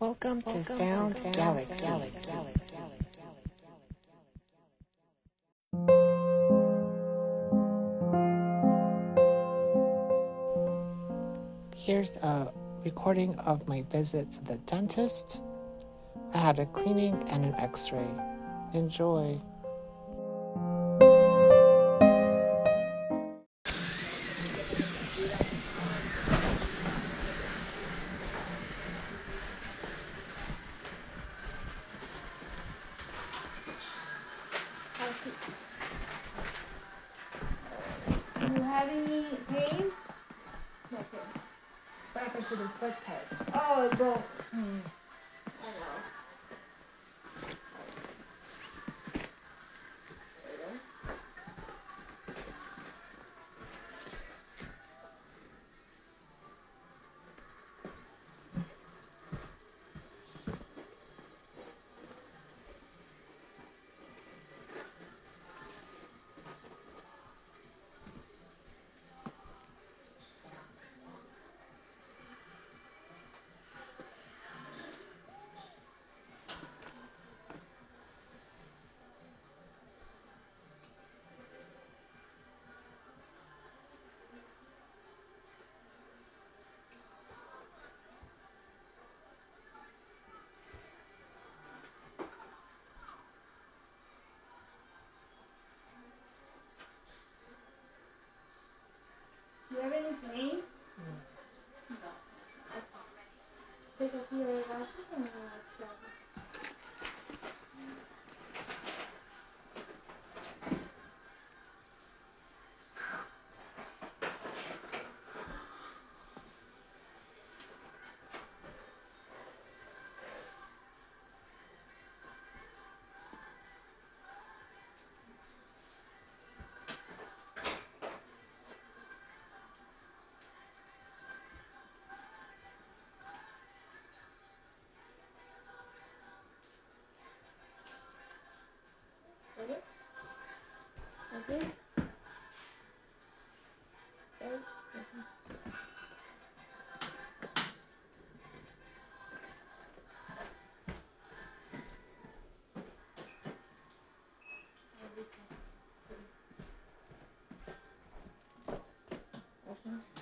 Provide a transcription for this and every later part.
Welcome to Sound Galaxy. Here's a recording of my visit to the dentist. I had a cleaning and an x ray. Enjoy. Do you have any pain? No. Take off Böyle. Hadi. Evet. Thank you.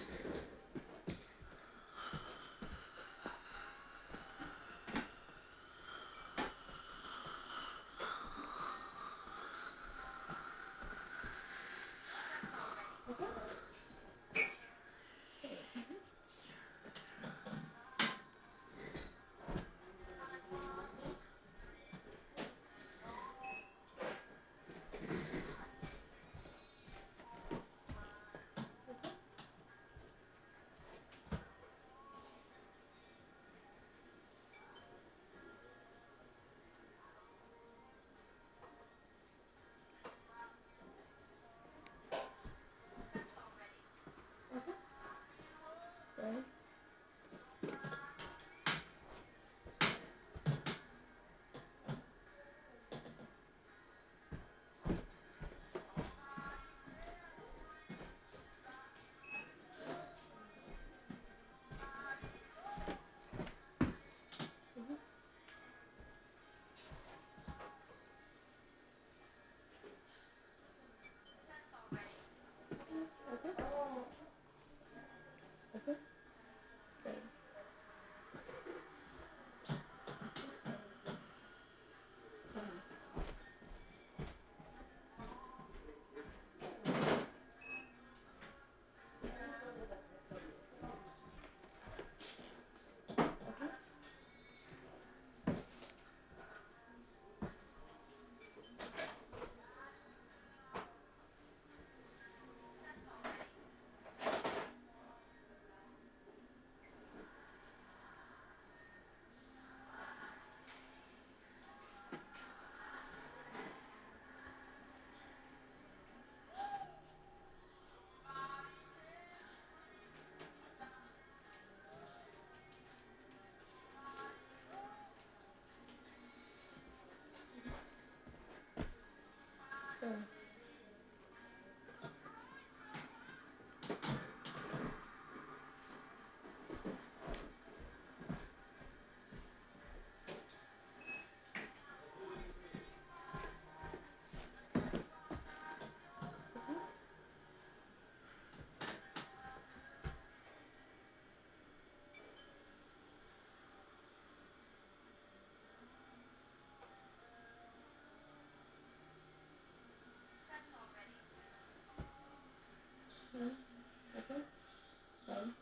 Okay. Okay. Okay. Balance.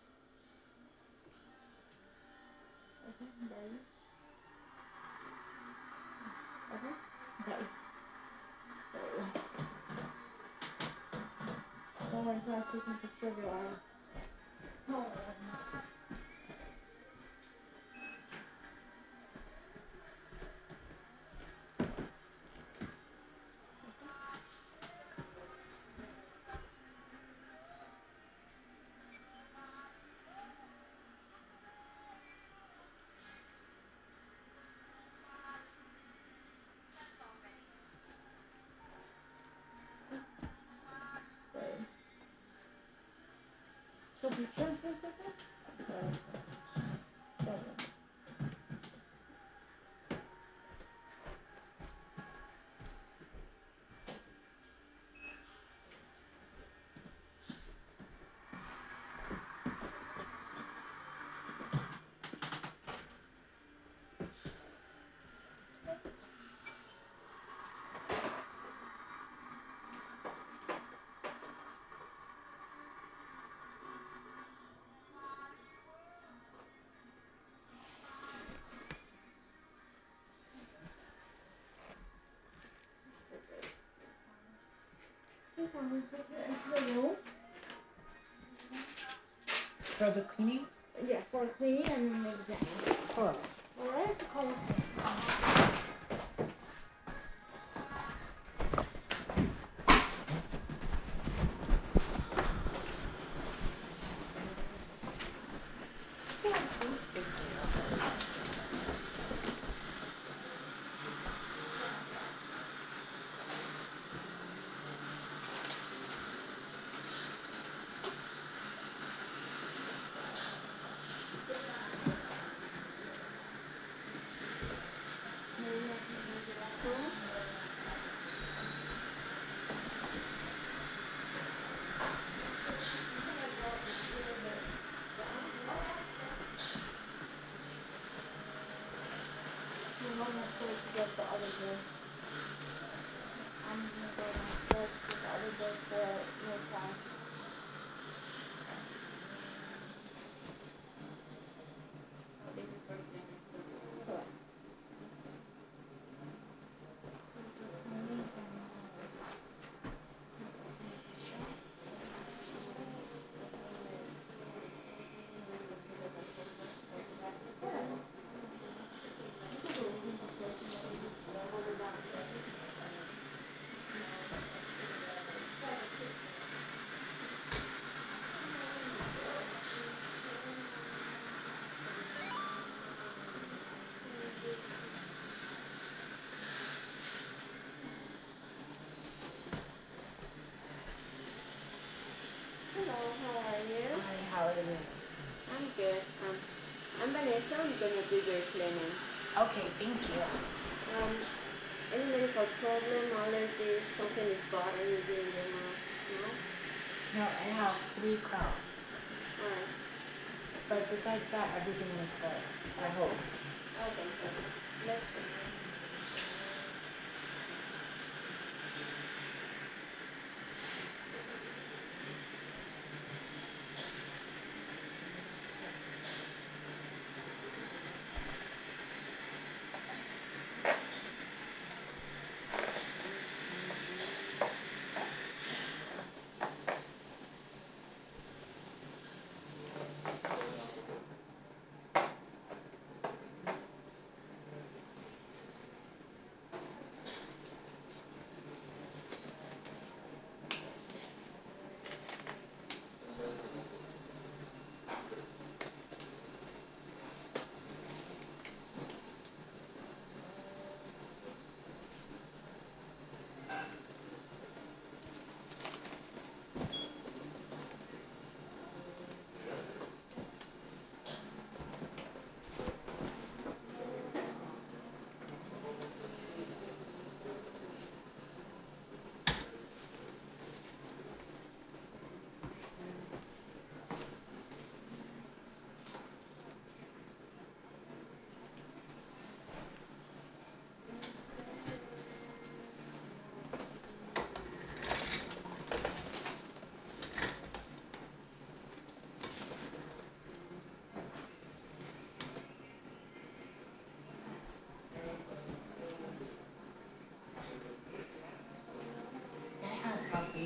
Okay. Balance. Okay. Bye. Oh, it's not taking picture of your eye. Oh, We turn for a second? Uh, into the room. For the cleaning? Yeah, for cleaning and then the exam. Sure. Alright, so call My mom was told to get the other book. I'm gonna go downstairs to get the other book for no class. Correct. So it's the cleaning and, Hello, how are you? Hi, how are you? Good. Um, I'm Vanessa. I'm gonna do your cleaning. Okay, thank you. Um, any medical problem, allergy, something is bothering you in your mouth? No? No, I have three crowns. Alright. But besides that, everything is good. I hope. Okay, so let's see.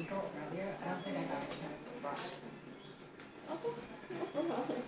Go earlier. I don't think I got a chance to brush. Okay. Oh, oh, oh.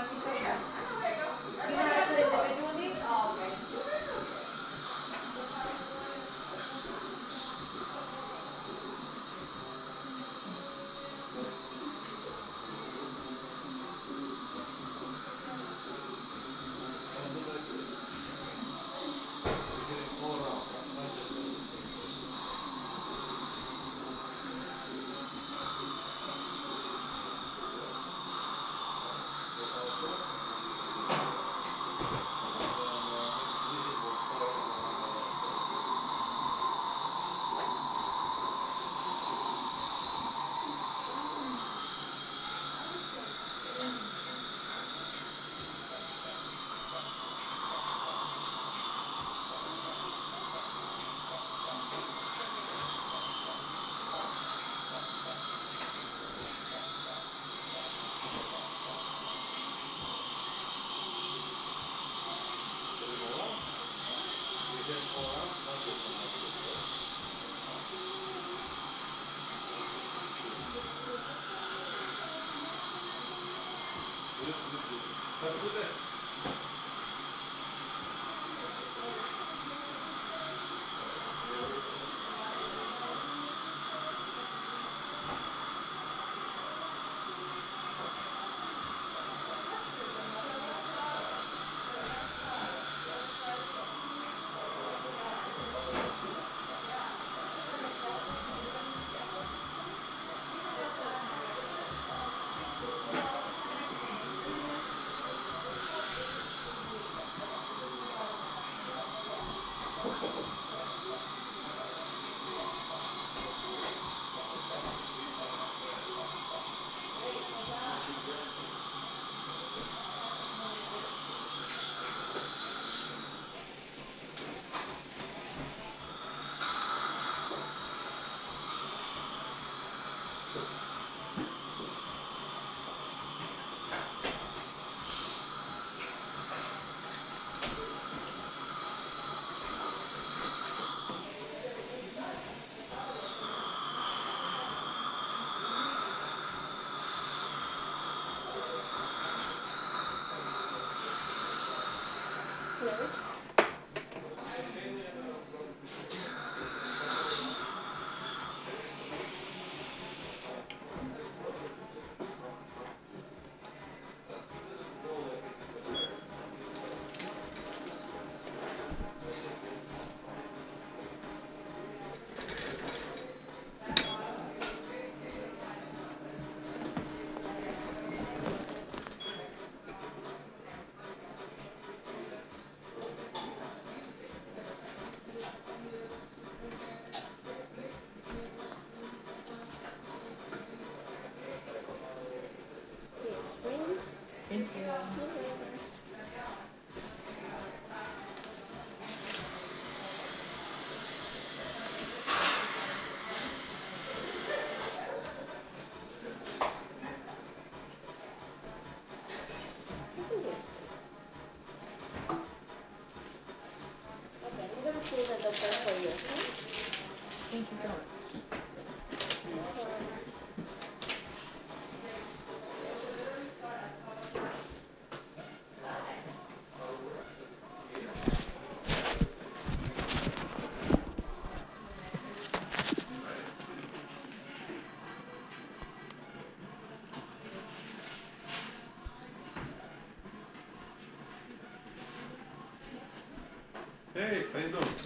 for you, okay? Thank you so much.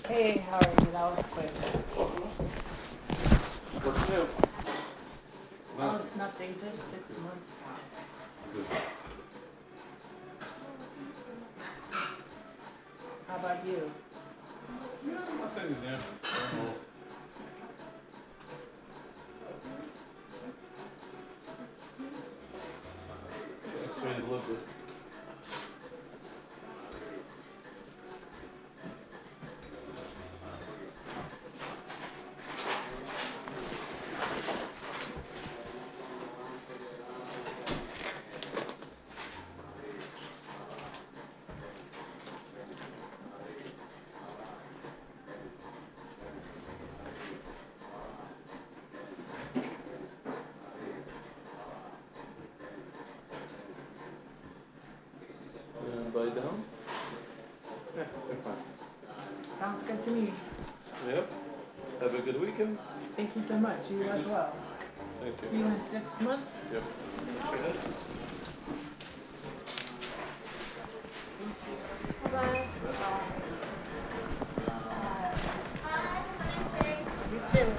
Hey, how are you? That was quick. What's new? Oh, Nothing. just six months passed. Good. How about you? Yeah, new. Normal. X-rays look good. Down? Yeah, fine. Sounds good to me. Yep. Have a good weekend. Thank you so much. You as well. Thank you. See you in six months. Yep. Okay. Bye-bye. You too.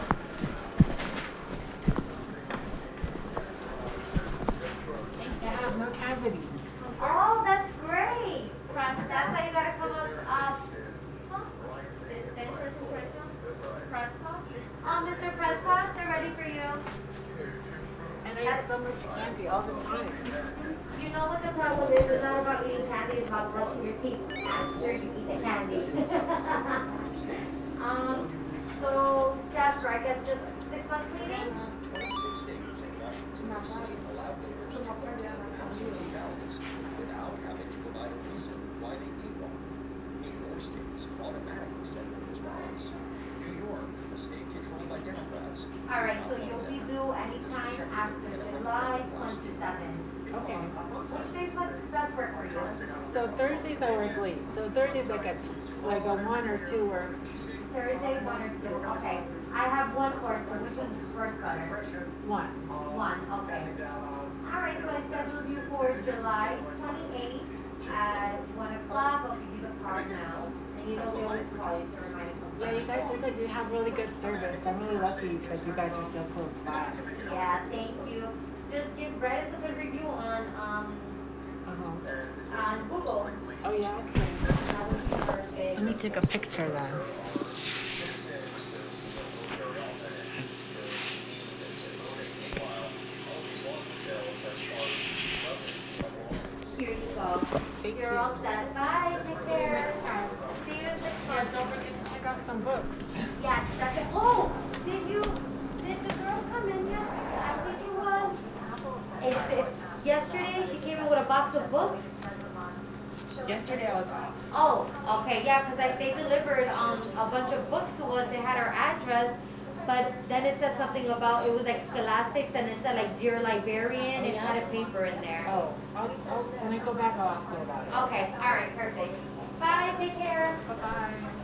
I have no cavities. Oh, that's great. Press, that's why you gotta come up, up. Huh? Is dentist impression? Prescott? Oh, Mr. Prescott, they're ready for you. And I eat so much candy all the time. You know what the problem is? It's not about eating candy, it's about brushing your teeth after you eat the candy. um, so Jasper, I guess just six month cleaning? without having to provide a reason why they need one. In four states, automatically send a response. New York, a state controlled by Alright, so you'll be due anytime after July twenty-seventh. Okay. Which days must best work for you? So Thursdays I work late. So Thursdays like a like a one or two works. Thursday, one or two, okay. I have one or so which one works better? One. One, okay. Alright, so I scheduled you for July twenty-eighth at one o'clock, I'll give you the card now. And you don't know we always call you to remind. Yeah, you guys are good. You have really good service. I'm really lucky that you guys are so close by. Yeah, thank you. Just give Brett a good review on, um, Uh-huh. on Google. Oh yeah, okay. That would be perfect. Let me take a picture then. Here you go. Thank You're you. all set. Bye, take See you care. next time. See you in six Yeah, months. don't forget to check out some books. Yeah, second. Oh, did you, did the girl come in yesterday? I think it was. It, it, yesterday, she came in with a box of books. Yesterday I was off. Oh, okay, yeah, because I, they delivered, um, a bunch of books to us. They had our address. But then it said something about, it was like scholastics and it said like Dear Librarian. It had a paper in there. Oh, I'll, I'll, when I go back I'll ask her about it. Okay, all right, perfect. Bye, take care. Bye-bye.